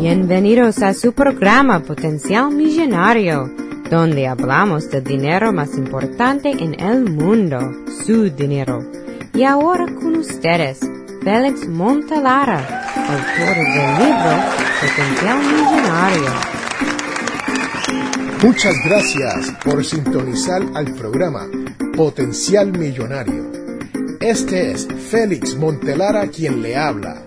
Bienvenidos a su programa Potencial Millonario, donde hablamos del dinero más importante en el mundo, su dinero. Y ahora con ustedes, Félix Montelara, autor del libro Potencial Millonario. Muchas gracias por sintonizar al programa Potencial Millonario. Este es Félix Montelara quien le habla.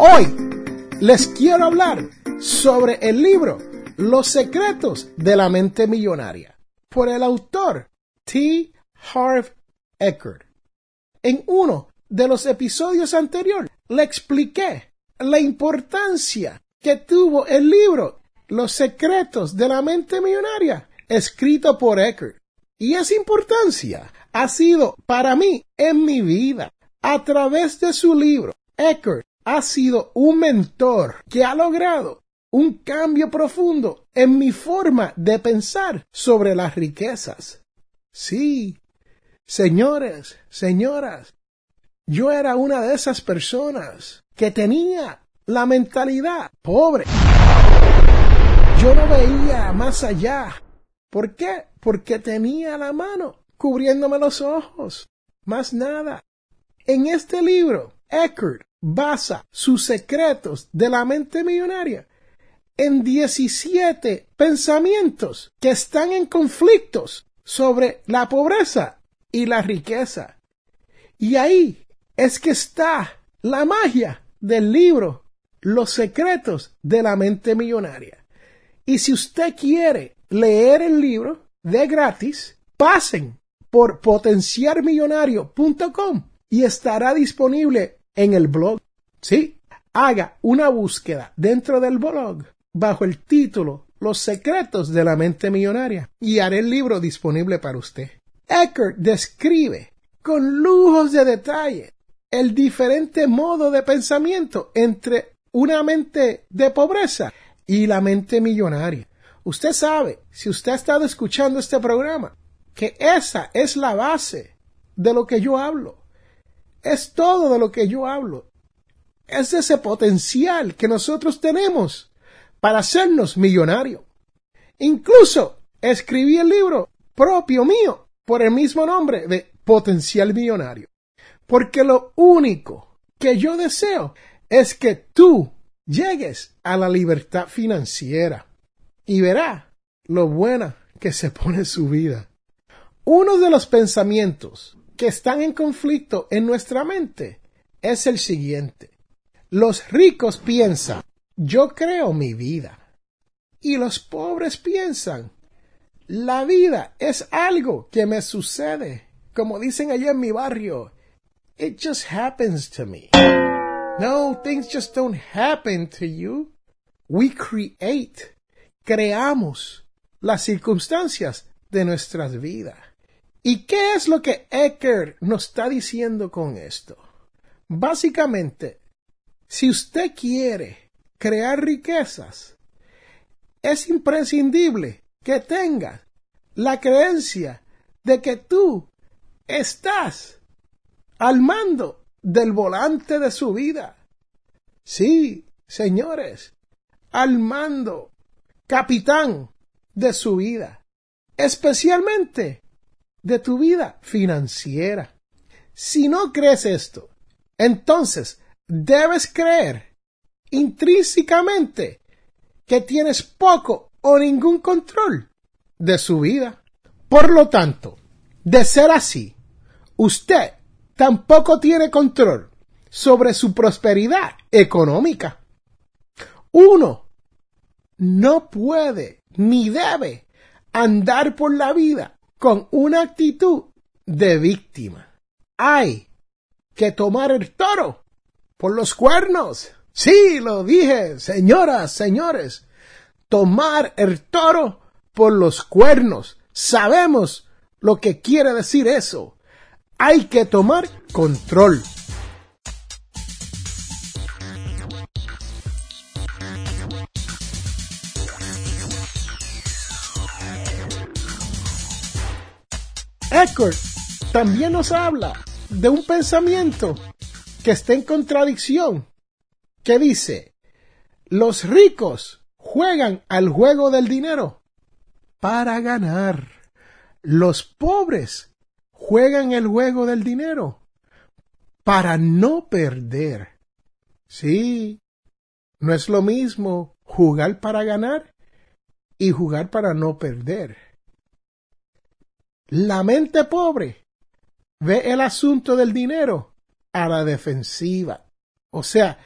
Hoy les quiero hablar sobre el libro Los secretos de la mente millonaria por el autor T. Harv Eckert. En uno de los episodios anteriores le expliqué la importancia que tuvo el libro Los secretos de la mente millonaria escrito por Eckert. Y esa importancia ha sido para mí en mi vida. A través de su libro, Eckert ha sido un mentor que ha logrado un cambio profundo en mi forma de pensar sobre las riquezas. Sí, señores, señoras, yo era una de esas personas que tenía la mentalidad pobre. Yo no veía más allá. ¿Por qué? Porque tenía la mano cubriéndome los ojos. Más nada. En este libro, Eckert basa sus secretos de la mente millonaria en 17 pensamientos que están en conflictos sobre la pobreza y la riqueza. Y ahí es que está la magia del libro Los secretos de la mente millonaria. Y si usted quiere leer el libro de gratis, pasen por potenciarmillonario.com y estará disponible en el blog. Sí, haga una búsqueda dentro del blog bajo el título Los secretos de la mente millonaria y haré el libro disponible para usted. Eckert describe con lujos de detalle el diferente modo de pensamiento entre una mente de pobreza y la mente millonaria. Usted sabe, si usted ha estado escuchando este programa, que esa es la base de lo que yo hablo. Es todo de lo que yo hablo. Es ese potencial que nosotros tenemos para hacernos millonarios. Incluso escribí el libro propio mío por el mismo nombre de Potencial Millonario. Porque lo único que yo deseo es que tú llegues a la libertad financiera y verá lo buena que se pone su vida. Uno de los pensamientos que están en conflicto en nuestra mente es el siguiente. Los ricos piensan, yo creo mi vida. Y los pobres piensan, la vida es algo que me sucede. Como dicen allá en mi barrio, it just happens to me. No, things just don't happen to you. We create creamos las circunstancias de nuestras vidas. ¿Y qué es lo que Eckert nos está diciendo con esto? Básicamente, si usted quiere crear riquezas, es imprescindible que tenga la creencia de que tú estás al mando del volante de su vida. Sí, señores, al mando capitán de su vida, especialmente de tu vida financiera. Si no crees esto, entonces debes creer intrínsecamente que tienes poco o ningún control de su vida. Por lo tanto, de ser así, usted tampoco tiene control sobre su prosperidad económica. Uno no puede ni debe andar por la vida con una actitud de víctima. Hay que tomar el toro por los cuernos. Sí, lo dije, señoras, señores. Tomar el toro por los cuernos. Sabemos lo que quiere decir eso. Hay que tomar control. Eckhart también nos habla de un pensamiento que está en contradicción, que dice, los ricos juegan al juego del dinero para ganar. Los pobres juegan el juego del dinero para no perder. Sí, no es lo mismo jugar para ganar y jugar para no perder. La mente pobre ve el asunto del dinero a la defensiva. O sea,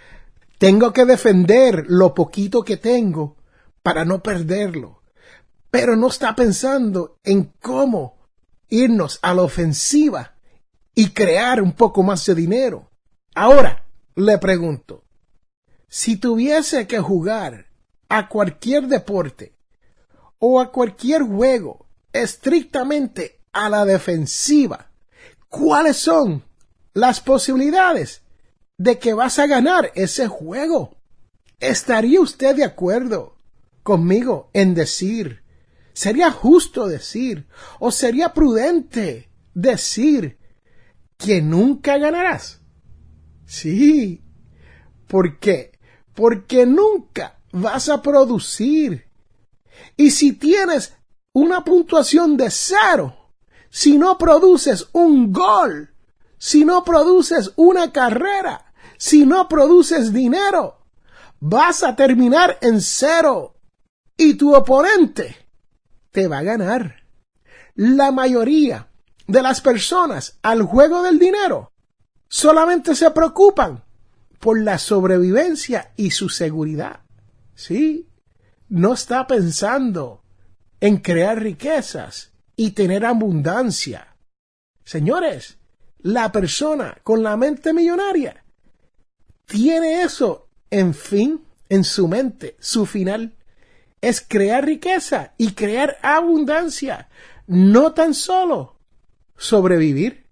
tengo que defender lo poquito que tengo para no perderlo. Pero no está pensando en cómo irnos a la ofensiva y crear un poco más de dinero. Ahora, le pregunto, si tuviese que jugar a cualquier deporte o a cualquier juego estrictamente a la defensiva, ¿cuáles son las posibilidades de que vas a ganar ese juego? ¿Estaría usted de acuerdo conmigo en decir, sería justo decir, o sería prudente decir que nunca ganarás? Sí. ¿Por qué? Porque nunca vas a producir. Y si tienes una puntuación de cero, si no produces un gol, si no produces una carrera, si no produces dinero, vas a terminar en cero y tu oponente te va a ganar. La mayoría de las personas al juego del dinero solamente se preocupan por la sobrevivencia y su seguridad. Sí, no está pensando en crear riquezas y tener abundancia. Señores, la persona con la mente millonaria tiene eso en fin, en su mente, su final es crear riqueza y crear abundancia, no tan solo sobrevivir.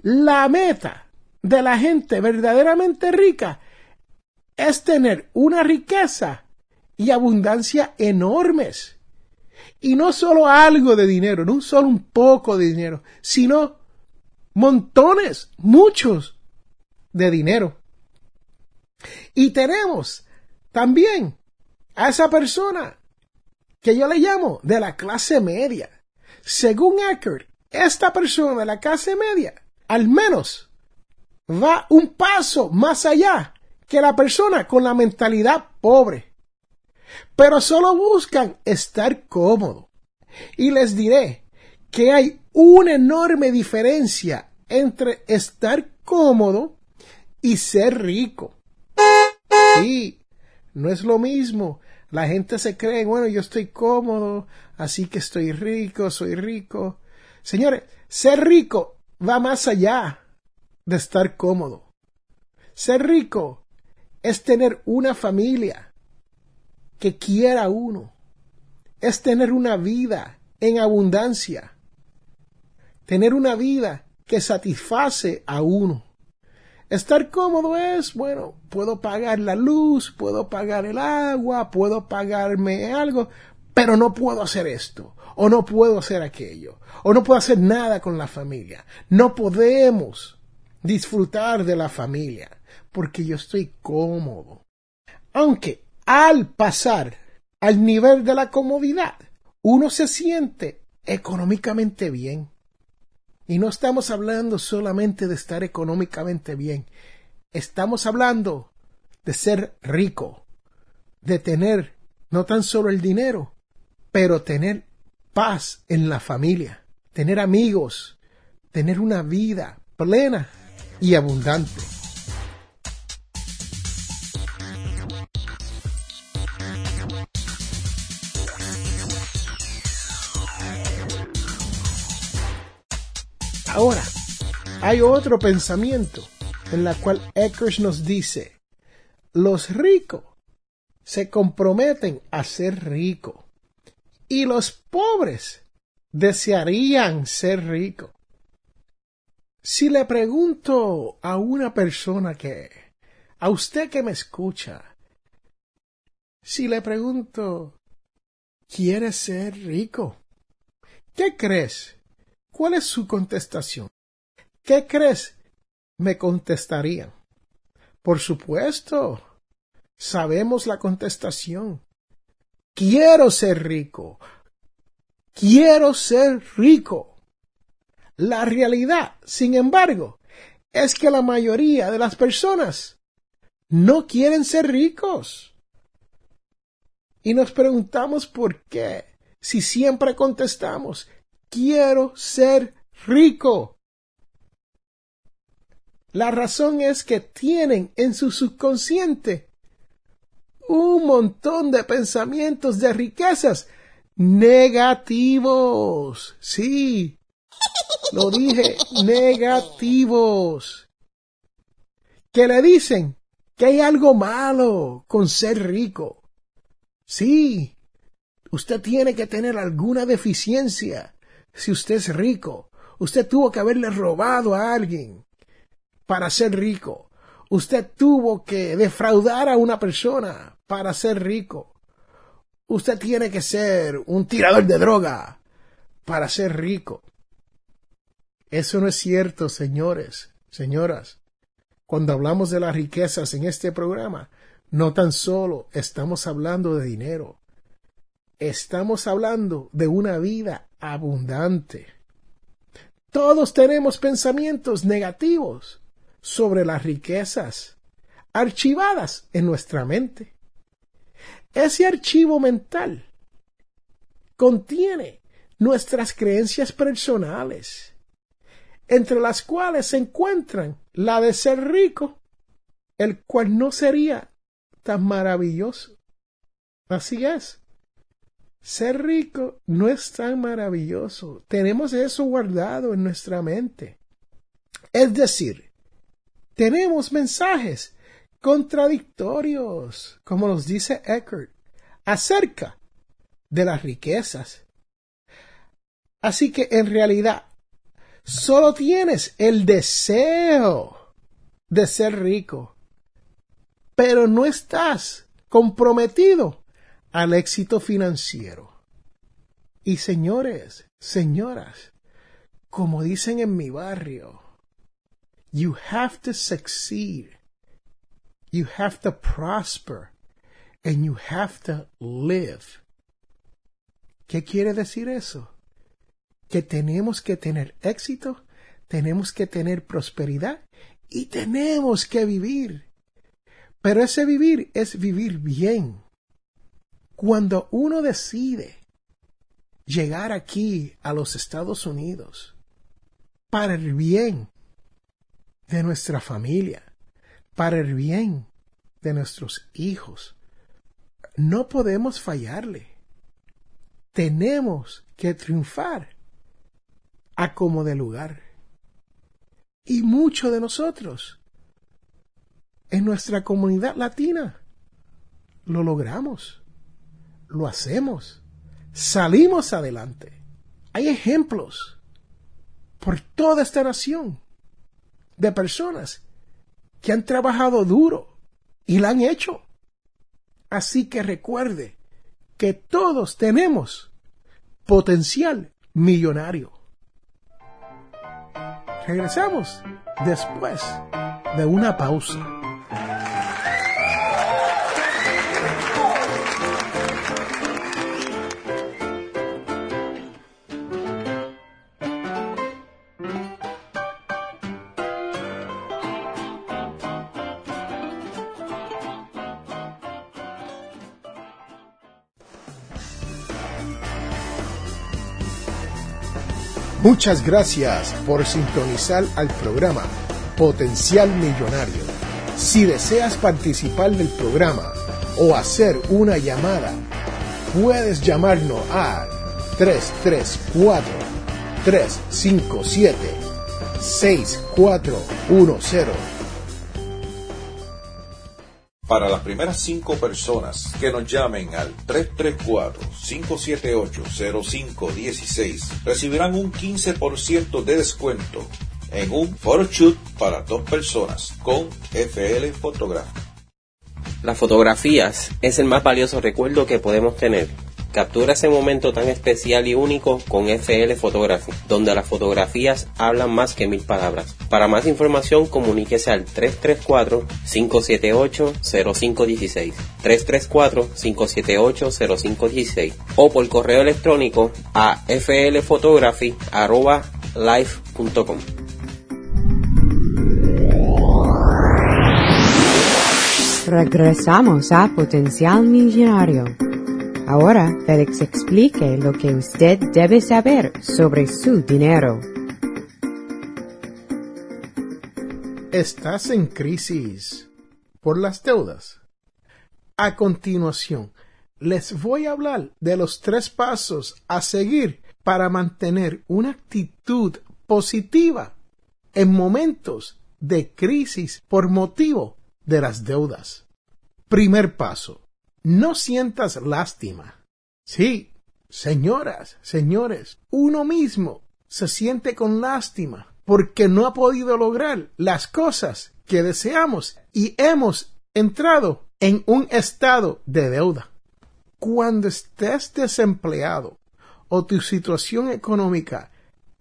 La meta de la gente verdaderamente rica es tener una riqueza y abundancia enormes. Y no solo algo de dinero, no solo un poco de dinero, sino montones, muchos de dinero. Y tenemos también a esa persona que yo le llamo de la clase media. Según Eckert, esta persona de la clase media al menos va un paso más allá que la persona con la mentalidad pobre pero solo buscan estar cómodo. Y les diré que hay una enorme diferencia entre estar cómodo y ser rico. Sí, no es lo mismo. La gente se cree, bueno, yo estoy cómodo, así que estoy rico, soy rico. Señores, ser rico va más allá de estar cómodo. Ser rico es tener una familia, que quiera uno. Es tener una vida en abundancia. Tener una vida que satisface a uno. Estar cómodo es, bueno, puedo pagar la luz, puedo pagar el agua, puedo pagarme algo, pero no puedo hacer esto, o no puedo hacer aquello, o no puedo hacer nada con la familia. No podemos disfrutar de la familia porque yo estoy cómodo. Aunque al pasar al nivel de la comodidad, uno se siente económicamente bien. Y no estamos hablando solamente de estar económicamente bien, estamos hablando de ser rico, de tener no tan solo el dinero, pero tener paz en la familia, tener amigos, tener una vida plena y abundante. Hay otro pensamiento en la cual Eckers nos dice, los ricos se comprometen a ser ricos y los pobres desearían ser ricos. Si le pregunto a una persona que, a usted que me escucha, si le pregunto, ¿quiere ser rico? ¿Qué crees? ¿Cuál es su contestación? ¿Qué crees? Me contestarían. Por supuesto, sabemos la contestación. Quiero ser rico. Quiero ser rico. La realidad, sin embargo, es que la mayoría de las personas no quieren ser ricos. Y nos preguntamos por qué, si siempre contestamos, quiero ser rico. La razón es que tienen en su subconsciente un montón de pensamientos de riquezas negativos. Sí, lo dije, negativos. Que le dicen que hay algo malo con ser rico. Sí, usted tiene que tener alguna deficiencia. Si usted es rico, usted tuvo que haberle robado a alguien para ser rico. Usted tuvo que defraudar a una persona para ser rico. Usted tiene que ser un tirador de droga para ser rico. Eso no es cierto, señores, señoras. Cuando hablamos de las riquezas en este programa, no tan solo estamos hablando de dinero, estamos hablando de una vida abundante. Todos tenemos pensamientos negativos sobre las riquezas archivadas en nuestra mente. Ese archivo mental contiene nuestras creencias personales, entre las cuales se encuentran la de ser rico, el cual no sería tan maravilloso. Así es. Ser rico no es tan maravilloso. Tenemos eso guardado en nuestra mente. Es decir, tenemos mensajes contradictorios, como nos dice Eckert, acerca de las riquezas. Así que en realidad solo tienes el deseo de ser rico, pero no estás comprometido al éxito financiero. Y señores, señoras, como dicen en mi barrio, you have to succeed You have to prosper. And you have to live. ¿Qué quiere decir eso? Que tenemos que tener éxito, tenemos que tener prosperidad y tenemos que vivir. Pero ese vivir es vivir bien. Cuando uno decide llegar aquí a los Estados Unidos para el bien de nuestra familia, para el bien de nuestros hijos. No podemos fallarle. Tenemos que triunfar a como de lugar. Y muchos de nosotros en nuestra comunidad latina lo logramos, lo hacemos, salimos adelante. Hay ejemplos por toda esta nación de personas que han trabajado duro y la han hecho. Así que recuerde que todos tenemos potencial millonario. Regresamos después de una pausa. Muchas gracias por sintonizar al programa Potencial Millonario. Si deseas participar del programa o hacer una llamada, puedes llamarnos a 334-357-6410 Para las primeras cinco personas que nos llamen al 334-578-0516 recibirán un 15% de descuento en un photoshoot para dos personas con FL Photography. Las fotografías es el más valioso recuerdo que podemos tener. Captura ese momento tan especial y único con FL Photography, donde las fotografías hablan más que mil palabras. Para más información, comuníquese al 334-578-0516, 334-578-0516 o por correo electrónico a flphotography.life.com. Regresamos a Potencial Millonario. Ahora Félix explique lo que usted debe saber sobre su dinero. ¿Estás en crisis por las deudas? A continuación, les voy a hablar de los tres pasos a seguir para mantener una actitud positiva en momentos de crisis por motivo de las deudas. Primer paso. No sientas lástima. Sí, señoras, señores, uno mismo se siente con lástima porque no ha podido lograr las cosas que deseamos y hemos entrado en un estado de deuda. Cuando estés desempleado o tu situación económica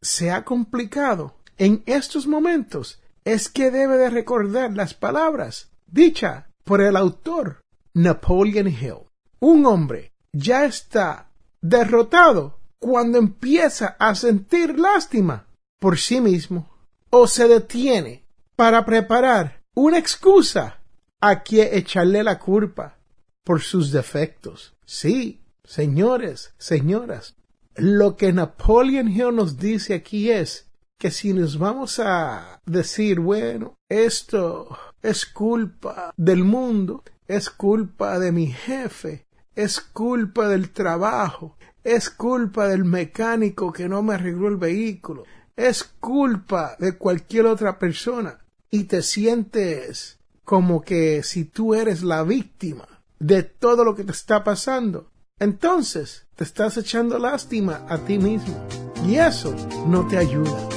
se ha complicado, en estos momentos es que debe de recordar las palabras dicha por el autor Napoleon Hill. Un hombre ya está derrotado cuando empieza a sentir lástima por sí mismo o se detiene para preparar una excusa a quien echarle la culpa por sus defectos. Sí, señores, señoras, lo que Napoleon Hill nos dice aquí es que si nos vamos a decir, bueno, esto es culpa del mundo, es culpa de mi jefe, es culpa del trabajo, es culpa del mecánico que no me arregló el vehículo, es culpa de cualquier otra persona. Y te sientes como que si tú eres la víctima de todo lo que te está pasando, entonces te estás echando lástima a ti mismo. Y eso no te ayuda.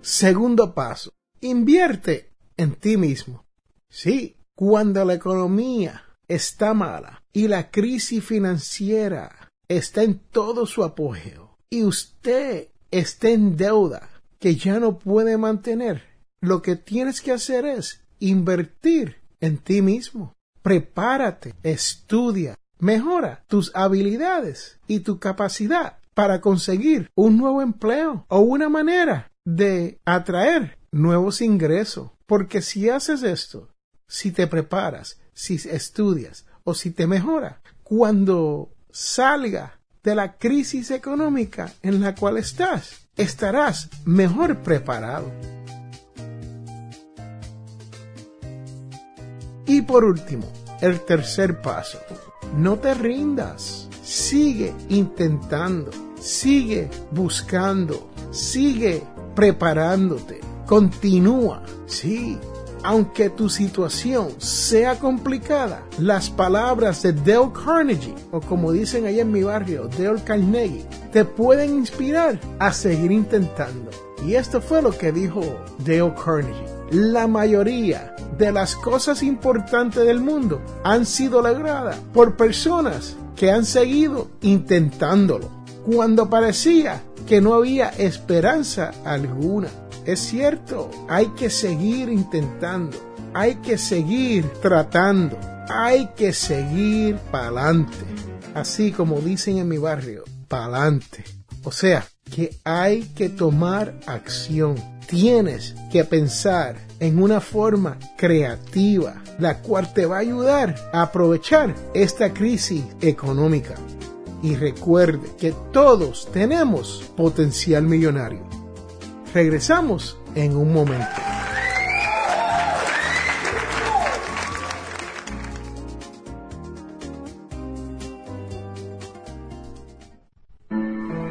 Segundo paso, invierte en ti mismo. Sí, cuando la economía está mala y la crisis financiera está en todo su apogeo y usted está en deuda que ya no puede mantener, lo que tienes que hacer es invertir en ti mismo. Prepárate, estudia, mejora tus habilidades y tu capacidad para conseguir un nuevo empleo o una manera de atraer nuevos ingresos. Porque si haces esto, si te preparas, si estudias o si te mejora, cuando salga de la crisis económica en la cual estás, estarás mejor preparado. Y por último, el tercer paso, no te rindas, sigue intentando, sigue buscando, sigue preparándote. Continúa. Sí, aunque tu situación sea complicada, las palabras de Dale Carnegie, o como dicen allá en mi barrio, Dale Carnegie, te pueden inspirar a seguir intentando. Y esto fue lo que dijo Dale Carnegie. La mayoría de las cosas importantes del mundo han sido logradas por personas que han seguido intentándolo. Cuando parecía que no había esperanza alguna. Es cierto, hay que seguir intentando, hay que seguir tratando, hay que seguir pa'lante. Así como dicen en mi barrio, pa'lante. O sea, que hay que tomar acción. Tienes que pensar en una forma creativa, la cual te va a ayudar a aprovechar esta crisis económica y recuerde que todos tenemos potencial millonario. Regresamos en un momento.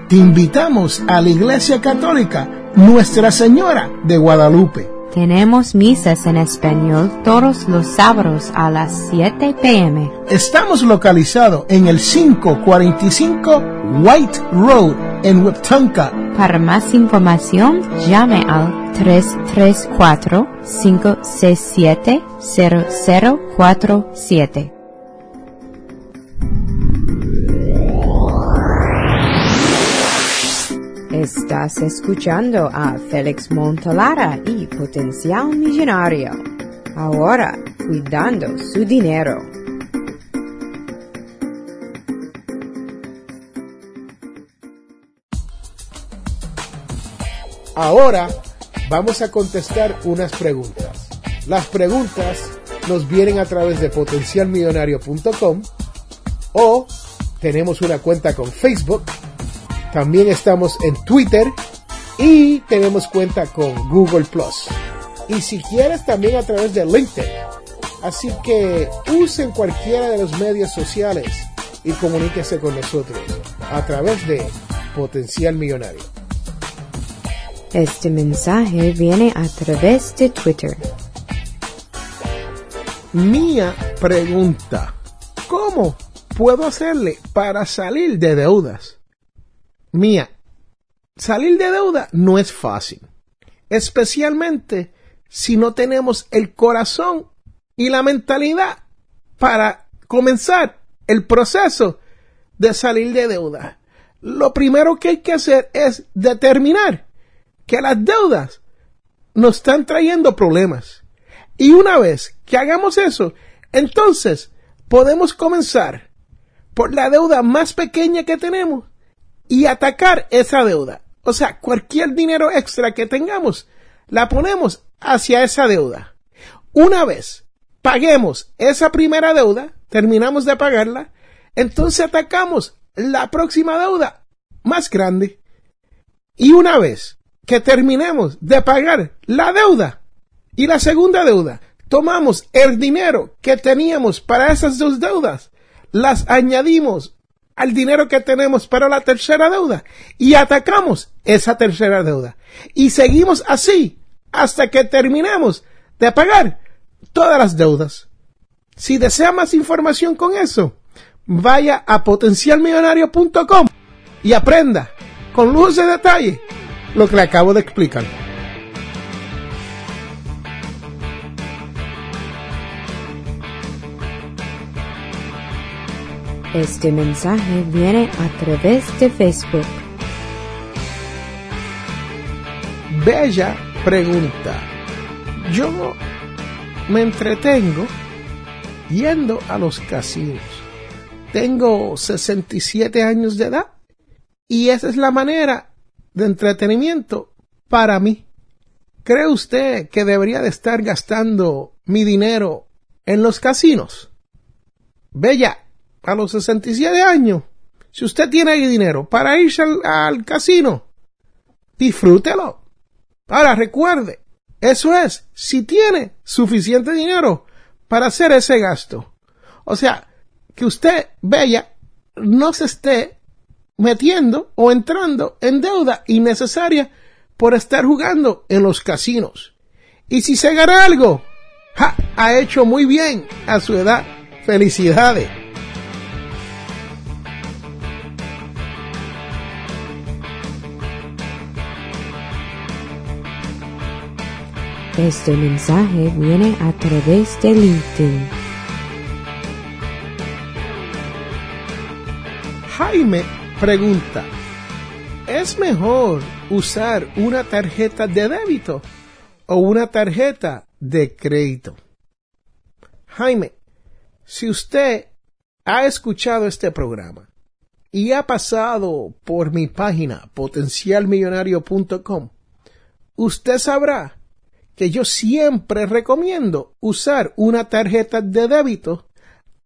Te invitamos a la Iglesia Católica Nuestra Señora de Guadalupe Tenemos misas en español todos los sábados a las 7 pm. Estamos localizados en el 545 White Road en Wiptonka. Para más información, llame al 334-567-0047. Estás escuchando a Félix Montalara y Potencial Millonario. Ahora, cuidando su dinero. Ahora vamos a contestar unas preguntas. Las preguntas nos vienen a través de potencialmillonario.com o tenemos una cuenta con Facebook, también estamos en Twitter y tenemos cuenta con Google Plus. Y si quieres también a través de LinkedIn. Así que usen cualquiera de los medios sociales y comuníquese con nosotros a través de Potencial Millonario. Este mensaje viene a través de Twitter. Mía pregunta, ¿cómo puedo hacerle para salir de deudas? Mía, salir de deuda no es fácil, especialmente si no tenemos el corazón y la mentalidad para comenzar el proceso de salir de deuda. Lo primero que hay que hacer es determinar que las deudas nos están trayendo problemas. Y una vez que hagamos eso, entonces podemos comenzar por la deuda más pequeña que tenemos y atacar esa deuda. O sea, cualquier dinero extra que tengamos, la ponemos hacia esa deuda. Una vez paguemos esa primera deuda, terminamos de pagarla, entonces atacamos la próxima deuda más grande. Y una vez que terminemos de pagar la deuda y la segunda deuda, tomamos el dinero que teníamos para esas dos deudas, las añadimos al dinero que tenemos para la tercera deuda y atacamos esa tercera deuda. Y seguimos así hasta que terminemos de pagar todas las deudas. Si desea más información con eso, vaya a potencialmillonario.com y aprenda con luz de detalle lo que le acabo de explicar. Este mensaje viene a través de Facebook. Bella pregunta. Yo me entretengo yendo a los casinos. Tengo 67 años de edad y esa es la manera de entretenimiento para mí. ¿Cree usted que debería de estar gastando mi dinero en los casinos? Bella, a los 67 años, si usted tiene dinero para irse al, casino, disfrútelo. Ahora recuerde, eso es, si tiene suficiente dinero para hacer ese gasto. O sea, que usted, Bella, no se esté metiendo o entrando en deuda innecesaria por estar jugando en los casinos. Y si se gana algo, ha hecho muy bien a su edad. Felicidades. Este mensaje viene a través de LinkedIn. Jaime pregunta, ¿es mejor usar una tarjeta de débito o una tarjeta de crédito? Jaime, si usted ha escuchado este programa y ha pasado por mi página potencialmillonario.com, usted sabrá que yo siempre recomiendo usar una tarjeta de débito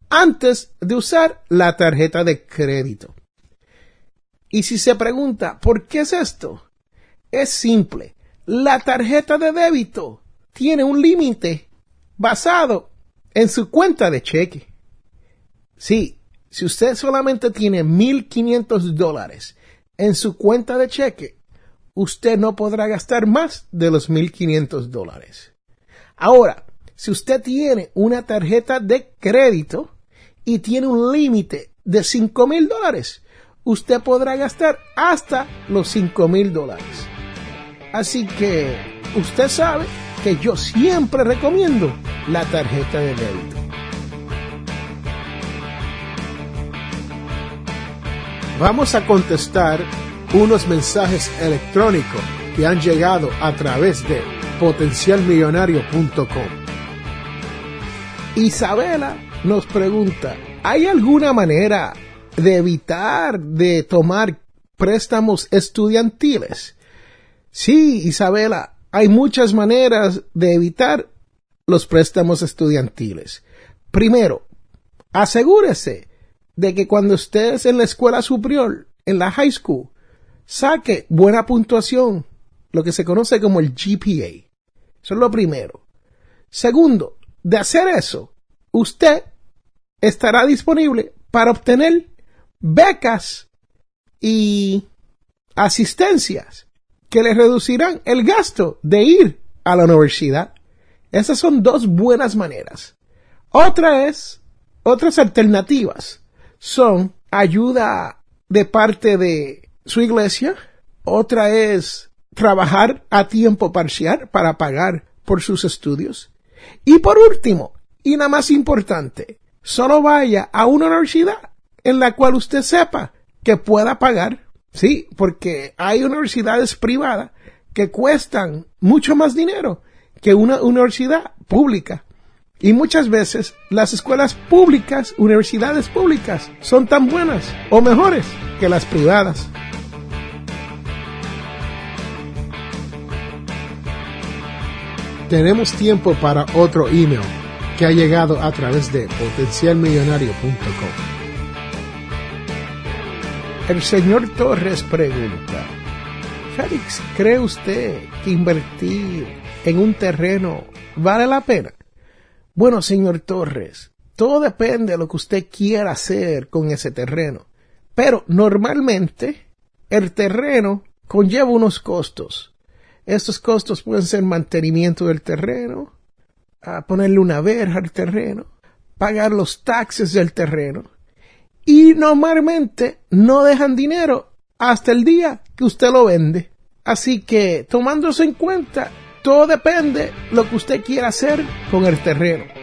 antes de usar la tarjeta de crédito. Y si se pregunta, ¿por qué es esto? Es simple. La tarjeta de débito tiene un límite basado en su cuenta de cheque. Sí, si usted solamente tiene 1.500 dólares en su cuenta de cheque, usted no podrá gastar más de los 1.500 dólares. Ahora, si usted tiene una tarjeta de crédito y tiene un límite de 5.000 dólares, usted podrá gastar hasta los 5.000 dólares. Así que usted sabe que yo siempre recomiendo la tarjeta de débito. Vamos a contestar unos mensajes electrónicos que han llegado a través de potencialmillonario.com. Isabela nos pregunta, ¿hay alguna manera de evitar de tomar préstamos estudiantiles? Sí, Isabela, hay muchas maneras de evitar los préstamos estudiantiles. Primero, asegúrese de que cuando estés en la escuela superior, en la high school, saque buena puntuación, lo que se conoce como el GPA. Eso es lo primero. Segundo, de hacer eso, usted estará disponible para obtener becas y asistencias que le reducirán el gasto de ir a la universidad. Esas son dos buenas maneras. Otra es, otras alternativas son ayuda de parte de su iglesia, otra es trabajar a tiempo parcial para pagar por sus estudios. Y por último, y la más importante, solo vaya a una universidad en la cual usted sepa que pueda pagar. Sí, porque hay universidades privadas que cuestan mucho más dinero que una universidad pública. Y muchas veces las escuelas públicas, universidades públicas, son tan buenas o mejores que las privadas. Tenemos tiempo para otro email que ha llegado a través de potencialmillonario.com. El señor Torres pregunta, Félix, ¿cree usted que invertir en un terreno vale la pena? Bueno, señor Torres, todo depende de lo que usted quiera hacer con ese terreno. Pero normalmente el terreno conlleva unos costos. Estos costos pueden ser mantenimiento del terreno, a ponerle una verja al terreno, pagar los taxes del terreno. Y normalmente no dejan dinero hasta el día que usted lo vende. Así que, tomándose en cuenta, todo depende lo que usted quiera hacer con el terreno.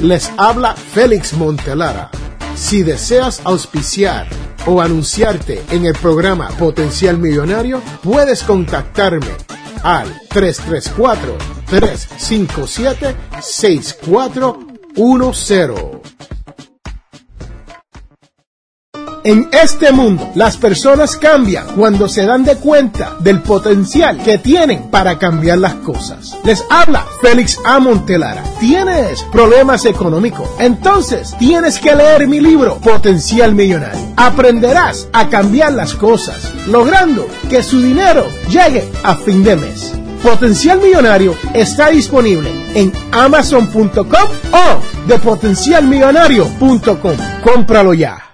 Les habla Félix Montelara. Si deseas auspiciar o anunciarte en el programa Potencial Millonario, puedes contactarme al 334 357 6410. En este mundo, las personas cambian cuando se dan de cuenta del potencial que tienen para cambiar las cosas. Les habla Félix A. Montelara. ¿Tienes problemas económicos? Entonces tienes que leer mi libro Potencial Millonario. Aprenderás a cambiar las cosas, logrando que su dinero llegue a fin de mes. Potencial Millonario está disponible en amazon.com o de potencialmillonario.com. Cómpralo ya.